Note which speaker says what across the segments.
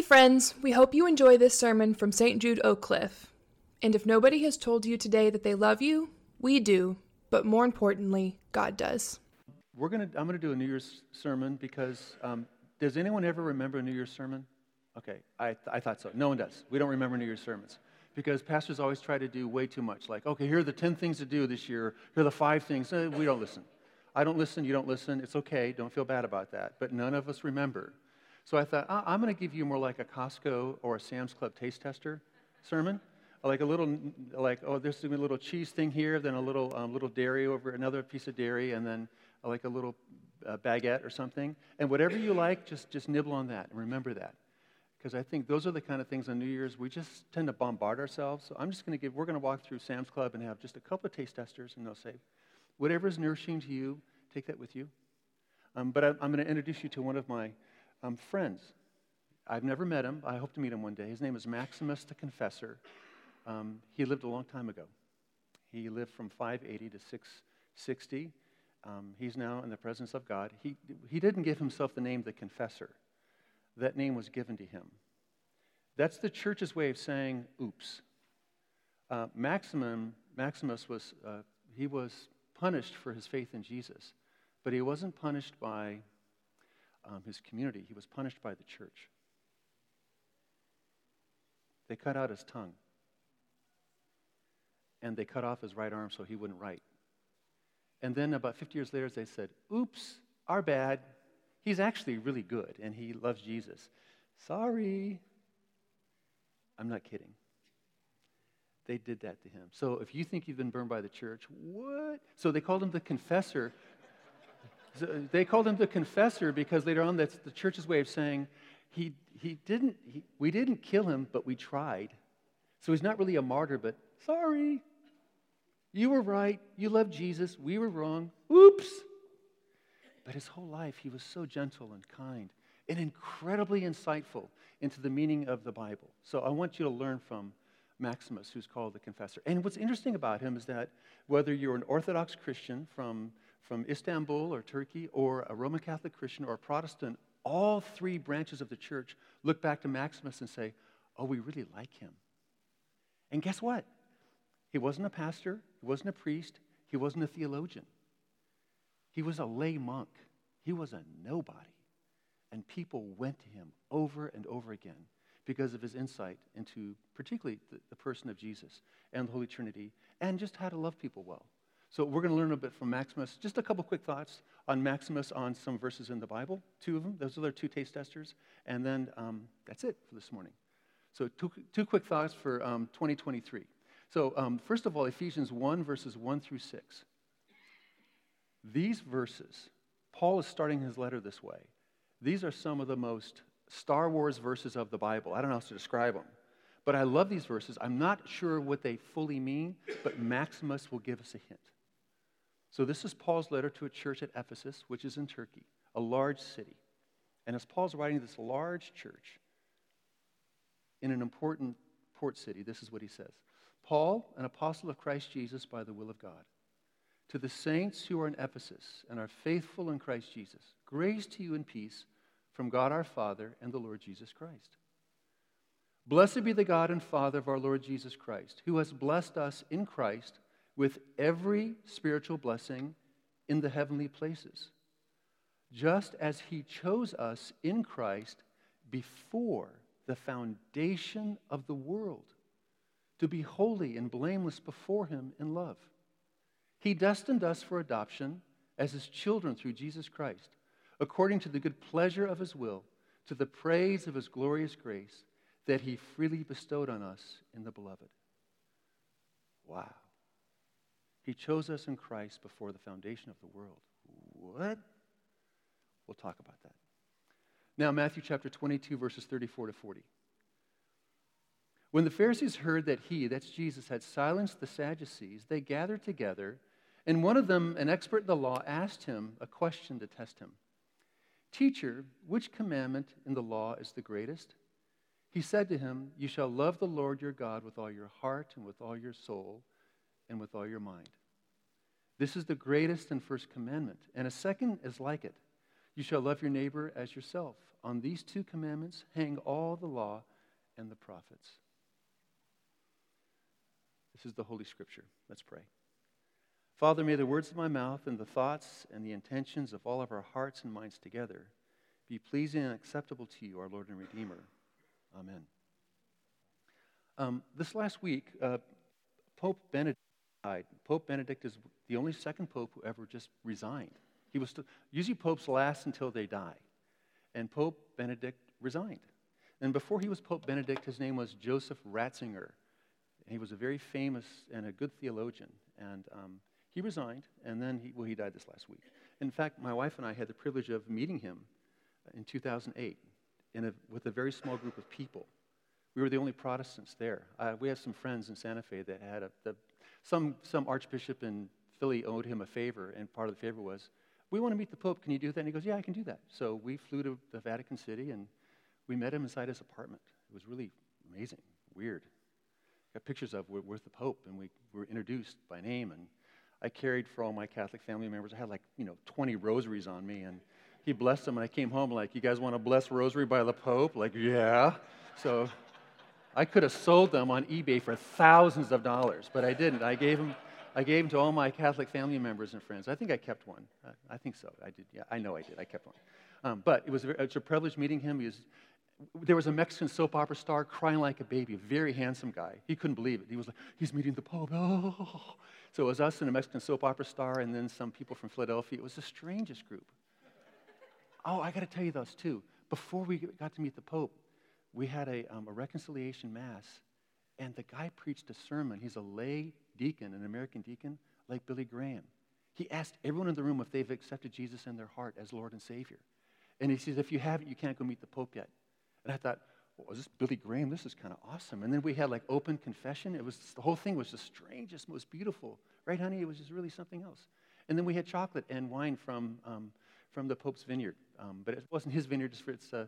Speaker 1: Hey, friends, we hope you enjoy this sermon from St. Jude Oak Cliff. And if nobody has told you today that they love you, we do, but more importantly, God does.
Speaker 2: We're gonna, I'm going to do a New Year's sermon because um, does anyone ever remember a New Year's sermon? Okay, I, I thought so. No one does. We don't remember New Year's sermons because pastors always try to do way too much. Like, okay, here are the 10 things to do this year, here are the five things. Uh, we don't listen. I don't listen, you don't listen. It's okay, don't feel bad about that. But none of us remember. So I thought, ah, I'm going to give you more like a Costco or a Sam's Club taste tester sermon. Like a little, like, oh, there's a little cheese thing here, then a little, um, little dairy over another piece of dairy, and then uh, like a little uh, baguette or something. And whatever you like, just, just nibble on that and remember that. Because I think those are the kind of things on New Year's we just tend to bombard ourselves. So I'm just going to give, we're going to walk through Sam's Club and have just a couple of taste testers, and they'll say, whatever is nourishing to you, take that with you. Um, but I, I'm going to introduce you to one of my um, friends. I've never met him. I hope to meet him one day. His name is Maximus the Confessor. Um, he lived a long time ago. He lived from 580 to 660. Um, he's now in the presence of God. He, he didn't give himself the name the Confessor, that name was given to him. That's the church's way of saying, oops. Uh, Maximum, Maximus was, uh, he was punished for his faith in Jesus, but he wasn't punished by um, his community, he was punished by the church. They cut out his tongue. And they cut off his right arm so he wouldn't write. And then about 50 years later, they said, Oops, our bad. He's actually really good and he loves Jesus. Sorry. I'm not kidding. They did that to him. So if you think you've been burned by the church, what? So they called him the confessor so Uh, they called him the confessor because later on, that's the church's way of saying he, he didn't, he, we didn't kill him, but we tried. So he's not really a martyr, but sorry. You were right. You loved Jesus. We were wrong. Oops. But his whole life, he was so gentle and kind and incredibly insightful into the meaning of the Bible. So I want you to learn from Maximus, who's called the confessor. And what's interesting about him is that whether you're an Orthodox Christian from from Istanbul or Turkey or a Roman Catholic Christian or a Protestant, all three branches of the church look back to Maximus and say, oh, we really like him. And guess what? He wasn't a pastor, he wasn't a priest, he wasn't a theologian. He was a lay monk, he was a nobody. And people went to him over and over again because of his insight into particularly the, the person of Jesus and the Holy Trinity and just how to love people well. So we're going to learn a bit from Maximus. Just a couple quick thoughts on Maximus on some verses in the Bible, two of them. Those are their two taste testers. And then um, that's it for this morning. So two, two quick thoughts for um, 2023. So um, first of all, Ephesians 1, verses 1 through 6. These verses, Paul is starting his letter this way. These are some of the most Star Wars verses of the Bible. I don't know how to describe them. But I love these verses. I'm not sure what they fully mean, but Maximus will give us a hint. So, this is Paul's letter to a church at Ephesus, which is in Turkey, a large city. And as Paul's writing this large church in an important port city, this is what he says Paul, an apostle of Christ Jesus by the will of God, to the saints who are in Ephesus and are faithful in Christ Jesus, grace to you and peace from God our Father and the Lord Jesus Christ. Blessed be the God and Father of our Lord Jesus Christ, who has blessed us in Christ with every spiritual blessing in the heavenly places, just as He chose us in Christ before the foundation of the world to be holy and blameless before Him in love. He destined us for adoption as His children through Jesus Christ, according to the good pleasure of His will, to the praise of His glorious grace that He freely bestowed on us in the Beloved. Wow. He chose us in Christ before the foundation of the world. What? We'll talk about that. Now, Matthew chapter 22, verses 34 to 40. When the Pharisees heard that he, that's Jesus, had silenced the Sadducees, they gathered together, and one of them, an expert in the law, asked him a question to test him Teacher, which commandment in the law is the greatest? He said to him, You shall love the Lord your God with all your heart and with all your soul and with all your mind. This is the greatest and first commandment. And a second is like it You shall love your neighbor as yourself. On these two commandments hang all the law and the prophets. This is the Holy Scripture. Let's pray. Father, may the words of my mouth and the thoughts and the intentions of all of our hearts and minds together be pleasing and acceptable to you, our Lord and Redeemer. Amen. Um, this last week, uh, Pope Benedict died. Pope Benedict is the only second pope who ever just resigned. He was still, usually popes last until they die, and Pope Benedict resigned. And before he was Pope Benedict, his name was Joseph Ratzinger. He was a very famous and a good theologian, and um, he resigned, and then he, well, he died this last week. In fact, my wife and I had the privilege of meeting him in 2008 in a, with a very small group of people. We were the only Protestants there. Uh, we have some friends in Santa Fe that had a, the, some, some archbishop in Philly owed him a favor, and part of the favor was, We want to meet the Pope. Can you do that? And he goes, Yeah, I can do that. So we flew to the Vatican City, and we met him inside his apartment. It was really amazing, weird. Got pictures of with the Pope, and we were introduced by name. And I carried for all my Catholic family members. I had like you know 20 rosaries on me, and he blessed them. And I came home like, "You guys want to bless rosary by the Pope?" Like, yeah. So I could have sold them on eBay for thousands of dollars, but I didn't. I gave them. I gave them to all my Catholic family members and friends. I think I kept one. I, I think so. I did. Yeah, I know I did. I kept one. Um, but it was, it was a privilege meeting him. He was, there was a Mexican soap opera star crying like a baby, a very handsome guy. He couldn't believe it. He was like, he's meeting the Pope. Oh. So it was us and a Mexican soap opera star, and then some people from Philadelphia. It was the strangest group. Oh, I got to tell you those too. Before we got to meet the Pope, we had a, um, a reconciliation mass, and the guy preached a sermon. He's a lay deacon, an American deacon, like Billy Graham. He asked everyone in the room if they've accepted Jesus in their heart as Lord and Savior. And he says, if you haven't, you can't go meet the Pope yet. And I thought, well, is this Billy Graham? This is kind of awesome. And then we had like open confession. It was the whole thing was the strangest, most beautiful, right, honey? It was just really something else. And then we had chocolate and wine from um, from the Pope's vineyard, um, but it wasn't his vineyard. It's uh,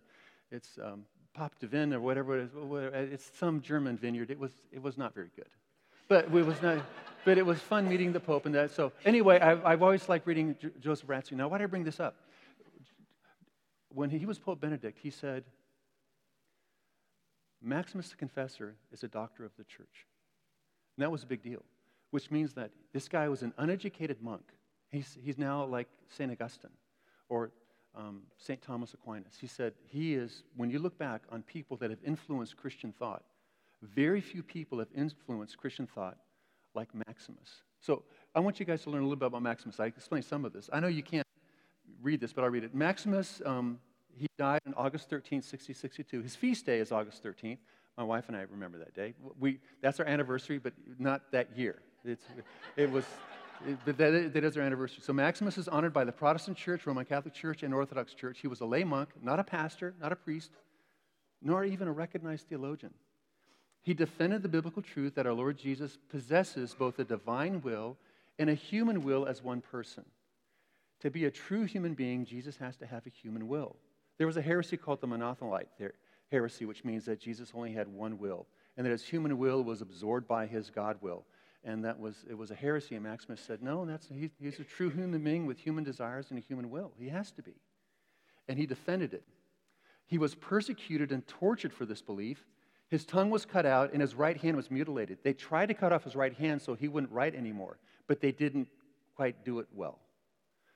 Speaker 2: it's um, Pop de Vin or whatever it is. It's some German vineyard. It was it was not very good, but it was not. but it was fun meeting the Pope and that. So anyway, I've, I've always liked reading J- Joseph Ratzinger. Now, why did I bring this up? When he was Pope Benedict, he said Maximus the Confessor is a doctor of the church. And that was a big deal, which means that this guy was an uneducated monk. He's, he's now like St. Augustine or um, St. Thomas Aquinas. He said, He is, when you look back on people that have influenced Christian thought, very few people have influenced Christian thought like Maximus. So I want you guys to learn a little bit about Maximus. I explained some of this. I know you can't read this, but I'll read it. Maximus um, he died on August 13th, 6062. His feast day is August 13th. My wife and I remember that day. We, that's our anniversary, but not that year. It's, it was, but that, that is our anniversary. So Maximus is honored by the Protestant Church, Roman Catholic Church, and Orthodox Church. He was a lay monk, not a pastor, not a priest, nor even a recognized theologian. He defended the biblical truth that our Lord Jesus possesses both a divine will and a human will as one person. To be a true human being, Jesus has to have a human will. There was a heresy called the Monothelite heresy, which means that Jesus only had one will, and that his human will was absorbed by his God will. And that was, it was a heresy, and Maximus said, no, that's, he, he's a true human being with human desires and a human will. He has to be. And he defended it. He was persecuted and tortured for this belief. His tongue was cut out, and his right hand was mutilated. They tried to cut off his right hand so he wouldn't write anymore, but they didn't quite do it well.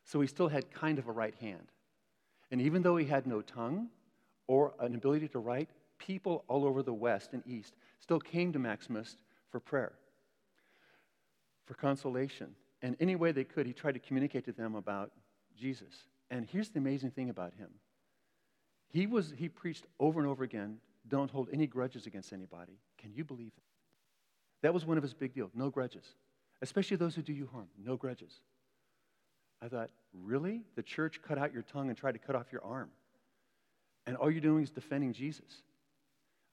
Speaker 2: So he still had kind of a right hand. And even though he had no tongue or an ability to write, people all over the West and East still came to Maximus for prayer, for consolation. And any way they could, he tried to communicate to them about Jesus. And here's the amazing thing about him. He was he preached over and over again, don't hold any grudges against anybody. Can you believe that? That was one of his big deals, no grudges. Especially those who do you harm, no grudges. I thought, really? The church cut out your tongue and tried to cut off your arm. And all you're doing is defending Jesus.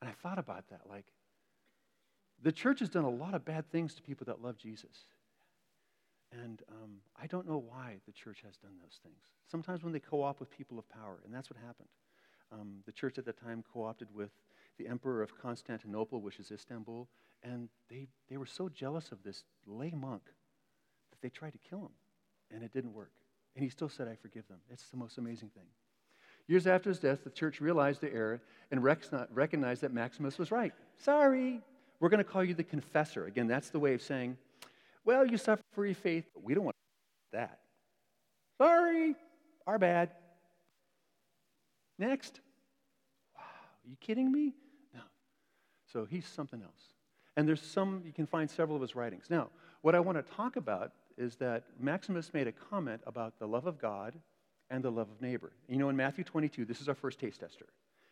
Speaker 2: And I thought about that. Like, the church has done a lot of bad things to people that love Jesus. And um, I don't know why the church has done those things. Sometimes when they co opt with people of power, and that's what happened. Um, the church at that time co opted with the emperor of Constantinople, which is Istanbul, and they, they were so jealous of this lay monk that they tried to kill him and it didn't work. And he still said, I forgive them. It's the most amazing thing. Years after his death, the church realized the error and recognized that Maximus was right. Sorry, we're going to call you the confessor. Again, that's the way of saying, well, you suffer for your faith, but we don't want that. Sorry, our bad. Next. Wow, are you kidding me? No. So he's something else. And there's some, you can find several of his writings. Now, what I want to talk about is that Maximus made a comment about the love of God and the love of neighbor. You know, in Matthew 22, this is our first taste tester.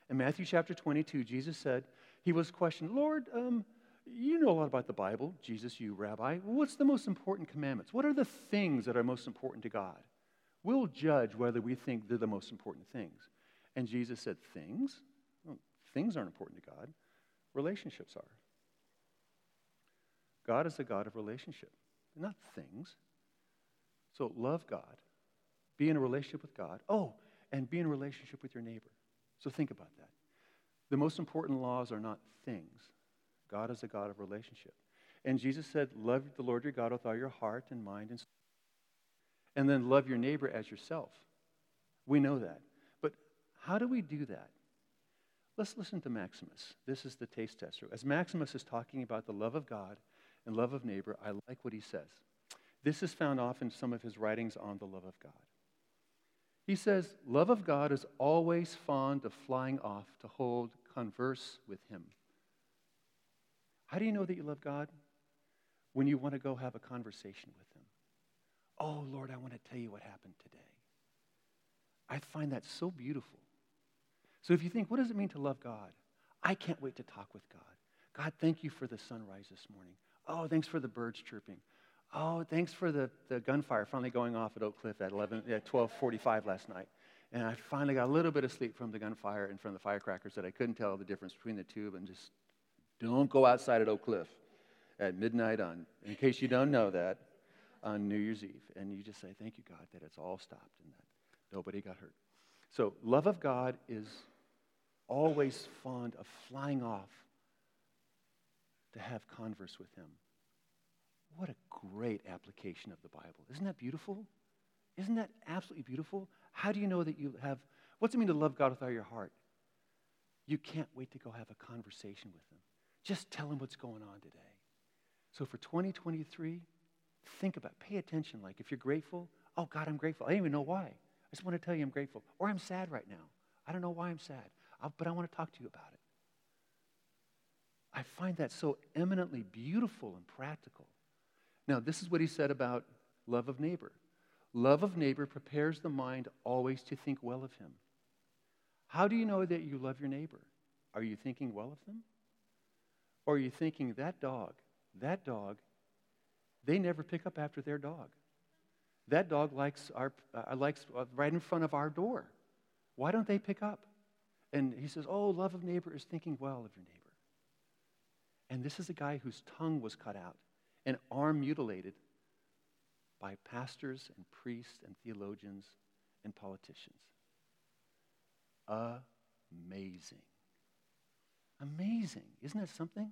Speaker 2: In Matthew chapter 22, Jesus said, He was questioned, Lord, um, you know a lot about the Bible, Jesus, you rabbi. What's the most important commandments? What are the things that are most important to God? We'll judge whether we think they're the most important things. And Jesus said, Things? Well, things aren't important to God, relationships are. God is a God of relationship, not things. So love God, be in a relationship with God. Oh, and be in a relationship with your neighbor. So think about that. The most important laws are not things. God is a God of relationship. And Jesus said, Love the Lord your God with all your heart and mind and soul. And then love your neighbor as yourself. We know that. But how do we do that? Let's listen to Maximus. This is the taste tester. As Maximus is talking about the love of God and love of neighbor, I like what he says. This is found often in some of his writings on the love of God. He says, Love of God is always fond of flying off to hold converse with him. How do you know that you love God? When you want to go have a conversation with him. Oh, Lord, I want to tell you what happened today. I find that so beautiful. So if you think, what does it mean to love God? I can't wait to talk with God. God, thank you for the sunrise this morning. Oh, thanks for the birds chirping. Oh, thanks for the, the gunfire finally going off at Oak Cliff at 11, at 1245 last night. And I finally got a little bit of sleep from the gunfire and from the firecrackers that I couldn't tell the difference between the two. And just don't go outside at Oak Cliff at midnight on, in case you don't know that, on New Year's Eve. And you just say, thank you, God, that it's all stopped and that nobody got hurt. So love of God is always fond of flying off to have converse with him. What a great application of the Bible. Isn't that beautiful? Isn't that absolutely beautiful? How do you know that you have, what's it mean to love God with all your heart? You can't wait to go have a conversation with Him. Just tell Him what's going on today. So for 2023, think about, pay attention. Like if you're grateful, oh God, I'm grateful. I don't even know why. I just want to tell you I'm grateful. Or I'm sad right now. I don't know why I'm sad, but I want to talk to you about it. I find that so eminently beautiful and practical. Now, this is what he said about love of neighbor. Love of neighbor prepares the mind always to think well of him. How do you know that you love your neighbor? Are you thinking well of them? Or are you thinking that dog, that dog, they never pick up after their dog? That dog likes, our, uh, likes uh, right in front of our door. Why don't they pick up? And he says, Oh, love of neighbor is thinking well of your neighbor. And this is a guy whose tongue was cut out and arm mutilated by pastors and priests and theologians and politicians. Amazing. Amazing. Isn't that something?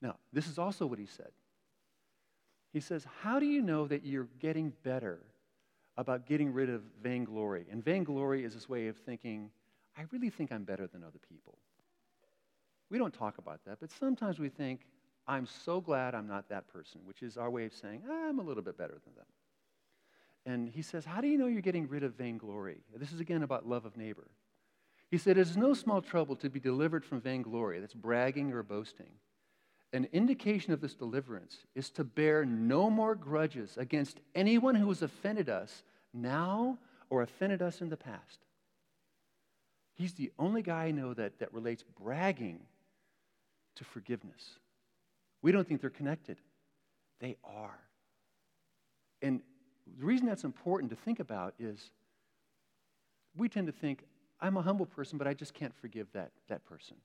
Speaker 2: Now, this is also what he said. He says, How do you know that you're getting better about getting rid of vainglory? And vainglory is this way of thinking, I really think I'm better than other people. We don't talk about that, but sometimes we think, I'm so glad I'm not that person, which is our way of saying, I'm a little bit better than them. And he says, How do you know you're getting rid of vainglory? This is again about love of neighbor. He said, It is no small trouble to be delivered from vainglory, that's bragging or boasting. An indication of this deliverance is to bear no more grudges against anyone who has offended us now or offended us in the past. He's the only guy I know that, that relates bragging to forgiveness. We don't think they're connected. They are. And the reason that's important to think about is we tend to think, I'm a humble person, but I just can't forgive that, that person.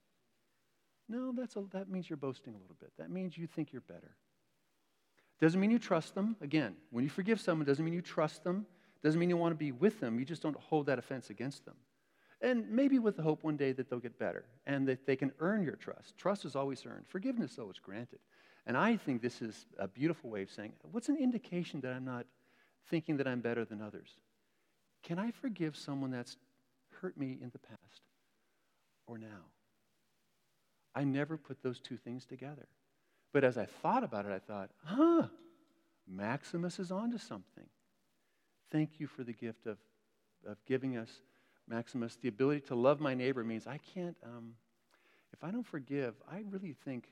Speaker 2: No, that's a, that means you're boasting a little bit. That means you think you're better. Doesn't mean you trust them. Again, when you forgive someone, doesn't mean you trust them. Doesn't mean you want to be with them. You just don't hold that offense against them. And maybe with the hope one day that they'll get better and that they can earn your trust. Trust is always earned, forgiveness, though, is granted. And I think this is a beautiful way of saying, what's an indication that I'm not thinking that I'm better than others? Can I forgive someone that's hurt me in the past or now. I never put those two things together. But as I thought about it, I thought, huh, Maximus is onto something. Thank you for the gift of, of giving us, Maximus, the ability to love my neighbor means I can't, um, if I don't forgive, I really think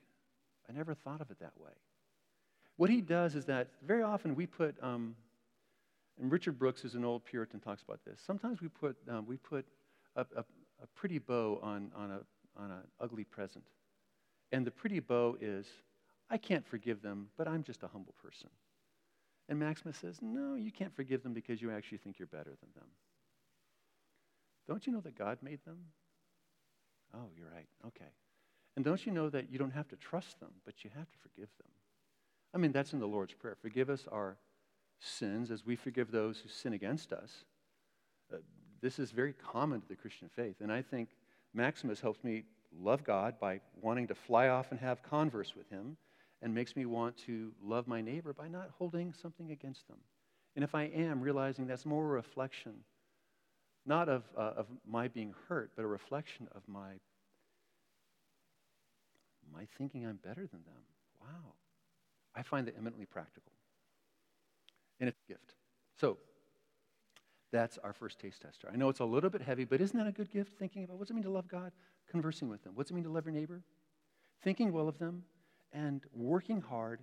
Speaker 2: I never thought of it that way. What he does is that very often we put, um, and Richard Brooks is an old Puritan, talks about this. Sometimes we put, um, we put a, a, a, pretty bow on, on, a, on an ugly present. And the pretty bow is, I can't forgive them, but I'm just a humble person. And Maximus says, No, you can't forgive them because you actually think you're better than them. Don't you know that God made them? Oh, you're right. Okay. And don't you know that you don't have to trust them, but you have to forgive them? I mean, that's in the Lord's Prayer. Forgive us our sins as we forgive those who sin against us. Uh, this is very common to the Christian faith. And I think Maximus helps me love God by wanting to fly off and have converse with him and makes me want to love my neighbor by not holding something against them. And if I am, realizing that's more a reflection, not of, uh, of my being hurt, but a reflection of my, my thinking I'm better than them. Wow. I find that eminently practical. And it's a gift. So, that's our first taste tester. I know it's a little bit heavy, but isn't that a good gift? Thinking about what's it mean to love God? Conversing with them. What's it mean to love your neighbor? Thinking well of them and working hard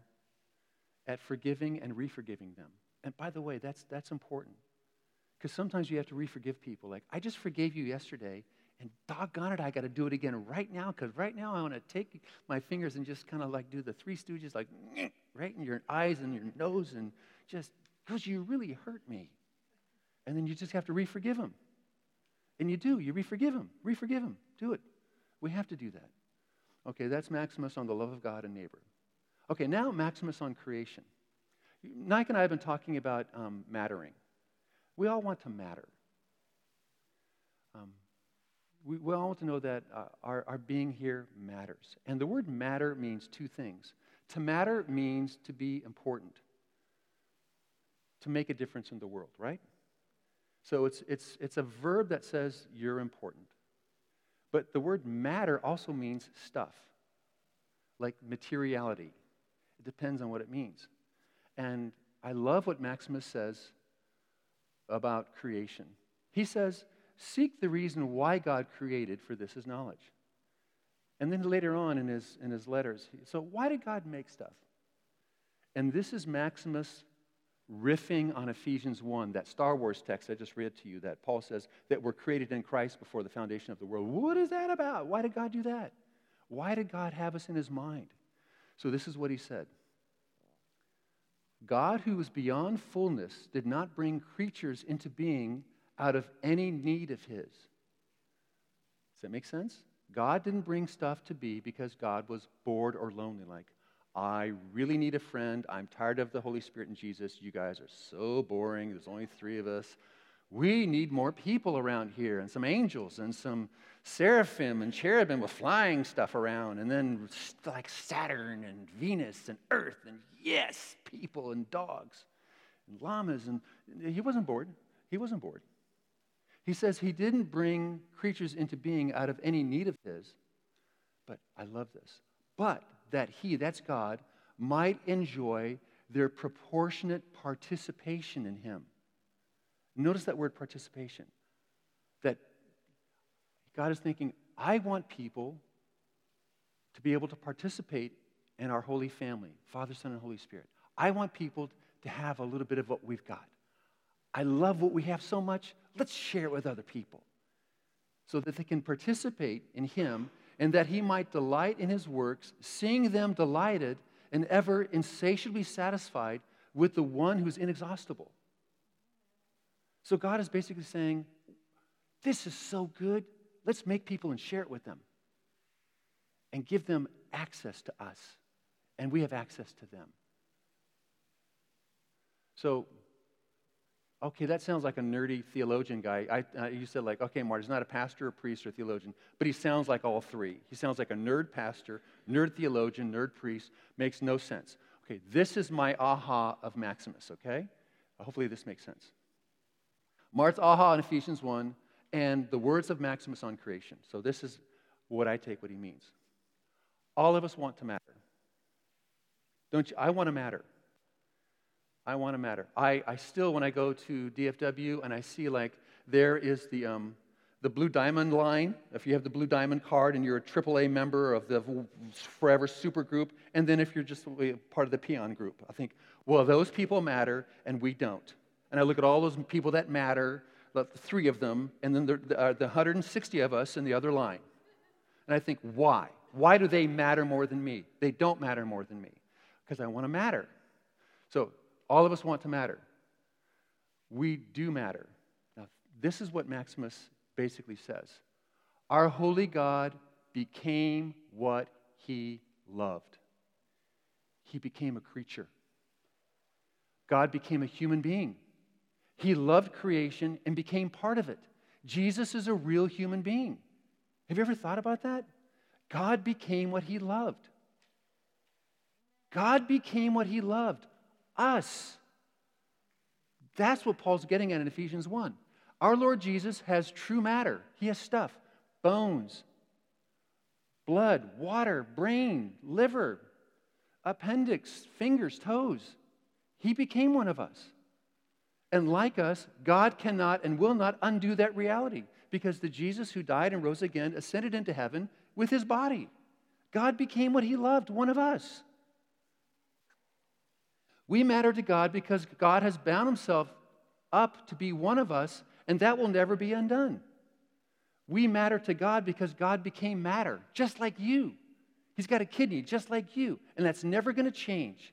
Speaker 2: at forgiving and re-forgiving them. And by the way, that's, that's important. Because sometimes you have to re-forgive people. Like, I just forgave you yesterday, and doggone it, I got to do it again right now, because right now I want to take my fingers and just kind of like do the three stooges, like right in your eyes and your nose, and just because you really hurt me. And then you just have to reforgive them. And you do, you reforgive them, reforgive them, do it. We have to do that. Okay, that's Maximus on the love of God and neighbor. Okay, now Maximus on creation. Nike and I have been talking about um, mattering. We all want to matter. Um, we, we, all want to know that uh, our, our being here matters. And the word matter means two things. To matter means to be important, to make a difference in the world, right? So it's, it's, it's a verb that says you're important. But the word matter also means stuff, like materiality. It depends on what it means. And I love what Maximus says about creation. He says, Seek the reason why God created, for this is knowledge. And then later on in his, in his letters, so why did God make stuff? And this is Maximus riffing on Ephesians 1, that Star Wars text I just read to you, that Paul says that we're created in Christ before the foundation of the world. What is that about? Why did God do that? Why did God have us in his mind? So this is what he said God, who was beyond fullness, did not bring creatures into being out of any need of his. Does that make sense? God didn't bring stuff to be because God was bored or lonely, like, I really need a friend. I'm tired of the Holy Spirit and Jesus. You guys are so boring. There's only three of us. We need more people around here, and some angels, and some seraphim and cherubim with flying stuff around, and then like Saturn and Venus and Earth, and yes, people and dogs and llamas. And he wasn't bored. He wasn't bored. He says he didn't bring creatures into being out of any need of his. But I love this. But that he, that's God, might enjoy their proportionate participation in him. Notice that word participation. That God is thinking, I want people to be able to participate in our holy family, Father, Son, and Holy Spirit. I want people to have a little bit of what we've got. I love what we have so much. Let's share it with other people so that they can participate in Him and that he might delight in his works, seeing them delighted and ever insatiably satisfied with the one who's inexhaustible. So God is basically saying, This is so good. Let's make people and share it with them and give them access to us, and we have access to them. So Okay, that sounds like a nerdy theologian guy. I, uh, you said, like, okay, Marty, he's not a pastor, a priest, or a theologian, but he sounds like all three. He sounds like a nerd pastor, nerd theologian, nerd priest. Makes no sense. Okay, this is my aha of Maximus, okay? Hopefully this makes sense. Mart's aha in Ephesians 1 and the words of Maximus on creation. So this is what I take what he means. All of us want to matter. Don't you? I want to matter. I want to matter. I, I still, when I go to DFW and I see like there is the, um, the Blue Diamond line, if you have the Blue Diamond card and you're a AAA member of the Forever Super Group, and then if you're just part of the Peon Group, I think, well, those people matter and we don't. And I look at all those people that matter, the three of them, and then the, the, the 160 of us in the other line. And I think, why? Why do they matter more than me? They don't matter more than me because I want to matter. So all of us want to matter. We do matter. Now, this is what Maximus basically says Our holy God became what he loved, he became a creature. God became a human being. He loved creation and became part of it. Jesus is a real human being. Have you ever thought about that? God became what he loved. God became what he loved us. That's what Paul's getting at in Ephesians 1. Our Lord Jesus has true matter. He has stuff bones, blood, water, brain, liver, appendix, fingers, toes. He became one of us. And like us, God cannot and will not undo that reality because the Jesus who died and rose again ascended into heaven with his body. God became what he loved, one of us. We matter to God because God has bound himself up to be one of us, and that will never be undone. We matter to God because God became matter, just like you. He's got a kidney, just like you, and that's never going to change.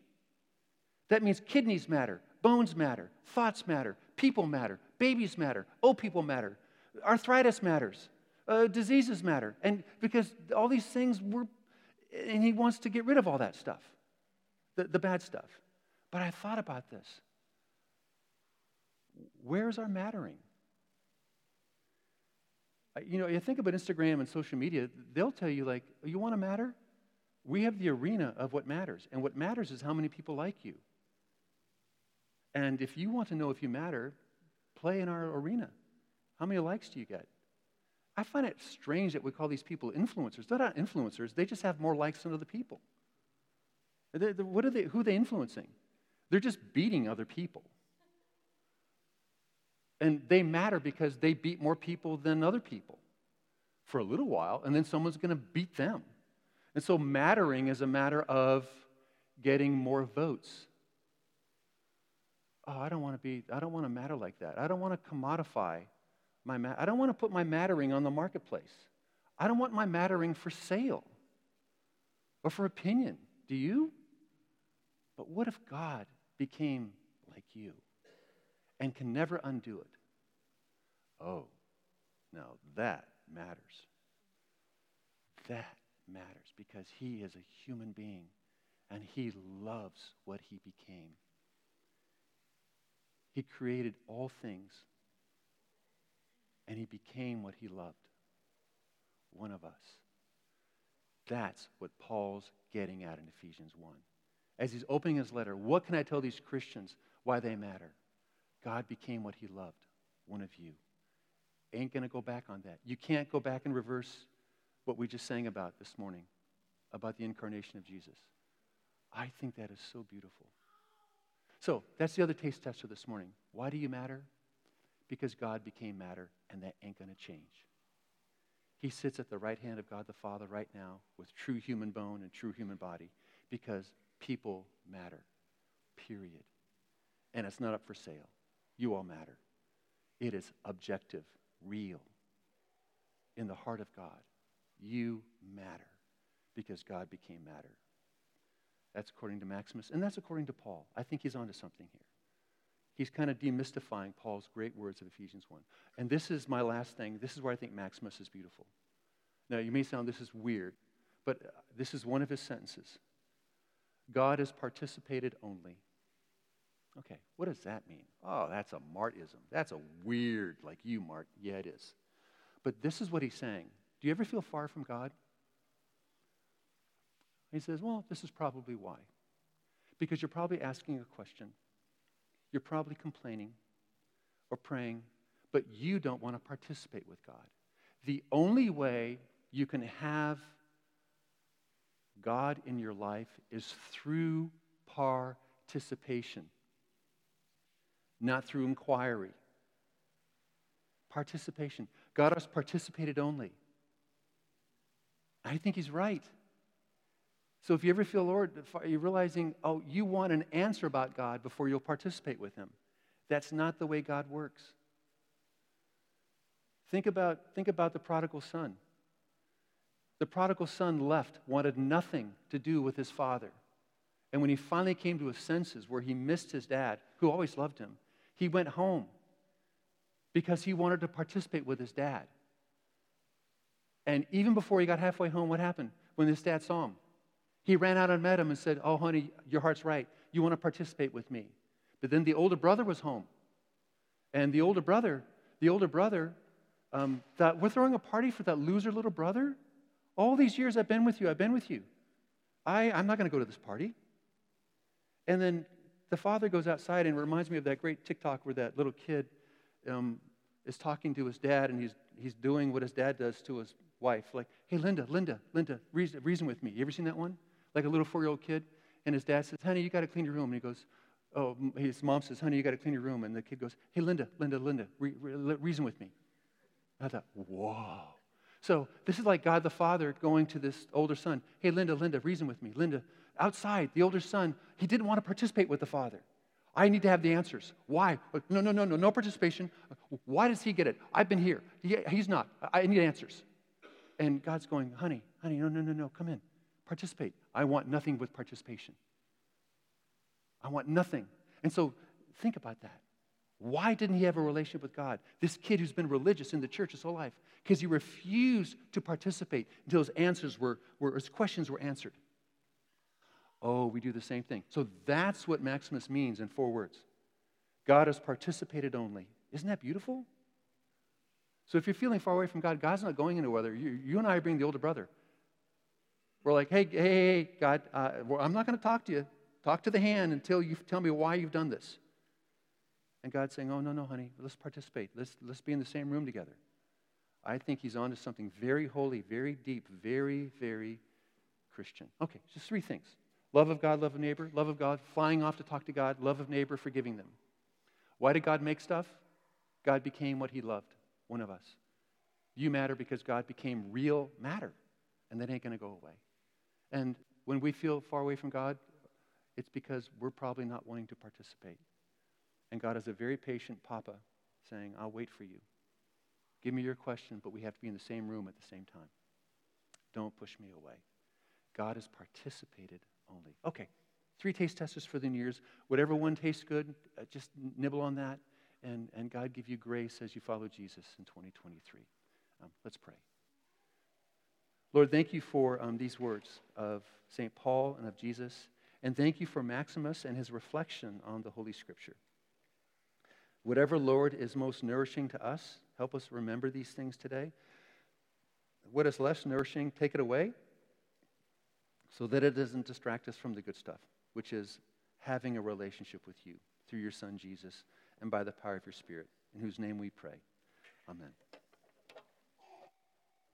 Speaker 2: That means kidneys matter, bones matter, thoughts matter, people matter, babies matter, old people matter, arthritis matters, uh, diseases matter. And because all these things were, and He wants to get rid of all that stuff, the, the bad stuff. But I thought about this. Where's our mattering? You know, you think about Instagram and social media, they'll tell you, like, you want to matter? We have the arena of what matters. And what matters is how many people like you. And if you want to know if you matter, play in our arena. How many likes do you get? I find it strange that we call these people influencers. They're not influencers, they just have more likes than other people. They're, they're, what are they, who are they influencing? They're just beating other people. And they matter because they beat more people than other people for a little while, and then someone's going to beat them. And so mattering is a matter of getting more votes. Oh, I don't want to be, I don't want to matter like that. I don't want to commodify my, ma- I don't want to put my mattering on the marketplace. I don't want my mattering for sale or for opinion. Do you? But what if God became like you and can never undo it. Oh, now that matters. That matters because he is a human being and he loves what he became. He created all things and he became what he loved one of us. That's what Paul's getting at in Ephesians 1 as he's opening his letter, what can I tell these Christians why they matter? God became what he loved, one of you. Ain't going to go back on that. You can't go back and reverse what we just sang about this morning, about the incarnation of Jesus. I think that is so beautiful. So that's the other taste tester this morning. Why do you matter? Because God became matter, and that ain't going to change. He sits at the right hand of God the Father right now with true human bone and true human body because people matter, period. And it's not up for sale. You all matter. It is objective, real. In the heart of God, you matter because God became matter. That's according to Maximus, and that's according to Paul. I think he's onto something here. He's kind of demystifying Paul's great words of Ephesians 1. And this is my last thing. This is where I think Maximus is beautiful. Now, you may sound this is weird, but uh, this is one of his sentences. God is participated only. Okay, what does that mean? Oh, that's a Martism. That's a weird, like you, Mart. Yeah, it is. But this is what he's saying. Do you ever feel far from God? He says, well, this is probably why. Because you're probably asking a question. You're probably complaining or praying, but you don't want to participate with God. The only way you can have God in your life is through participation, not through inquiry. Participation. God has participated only. I think he's right. So if you ever feel, Lord, you're realizing, oh, you want an answer about God before you'll participate with him. That's not the way God works. Think about, think about the prodigal son. The prodigal son left, wanted nothing to do with his father. And when he finally came to his senses, where he missed his dad, who always loved him, he went home because he wanted to participate with his dad. And even before he got halfway home, what happened when his dad saw him? He ran out and met him and said, Oh, honey, your heart's right. You want to participate with me. But then the older brother was home. And the older brother, the older brother um, thought, We're throwing a party for that loser little brother? All these years I've been with you, I've been with you. I, I'm not going to go to this party. And then the father goes outside and reminds me of that great TikTok where that little kid um, is talking to his dad and he's, he's doing what his dad does to his wife. Like, hey, Linda, Linda, Linda, reason, reason with me. You ever seen that one? Like a little four year old kid? And his dad says, honey, you got to clean your room. And he goes, oh, his mom says, honey, you got to clean your room. And the kid goes, hey, Linda, Linda, Linda, re- re- reason with me. I thought, whoa. So this is like God the Father going to this older son. Hey, Linda, Linda, reason with me. Linda, outside, the older son, he didn't want to participate with the father. I need to have the answers. Why? No, no, no, no, no participation. Why does he get it? I've been here. He, he's not. I need answers. And God's going, honey, honey, no, no, no, no, come in. Participate. I want nothing with participation. I want nothing. And so think about that. Why didn't he have a relationship with God? This kid who's been religious in the church his whole life, because he refused to participate until his answers were, were, his questions were answered. Oh, we do the same thing. So that's what Maximus means in four words God has participated only. Isn't that beautiful? So if you're feeling far away from God, God's not going anywhere. You, you and I are being the older brother. We're like, hey, hey, hey God, uh, well, I'm not going to talk to you. Talk to the hand until you tell me why you've done this. And God's saying, oh, no, no, honey, let's participate. Let's, let's be in the same room together. I think he's on to something very holy, very deep, very, very Christian. Okay, just three things love of God, love of neighbor, love of God, flying off to talk to God, love of neighbor, forgiving them. Why did God make stuff? God became what he loved, one of us. You matter because God became real matter, and that ain't going to go away. And when we feel far away from God, it's because we're probably not wanting to participate. And God is a very patient papa saying, I'll wait for you. Give me your question, but we have to be in the same room at the same time. Don't push me away. God has participated only. Okay, three taste testers for the new years. Whatever one tastes good, uh, just nibble on that, and, and God give you grace as you follow Jesus in 2023. Um, let's pray. Lord, thank you for um, these words of St. Paul and of Jesus, and thank you for Maximus and his reflection on the Holy Scripture. Whatever, Lord, is most nourishing to us, help us remember these things today. What is less nourishing, take it away so that it doesn't distract us from the good stuff, which is having a relationship with you through your Son, Jesus, and by the power of your Spirit, in whose name we pray. Amen.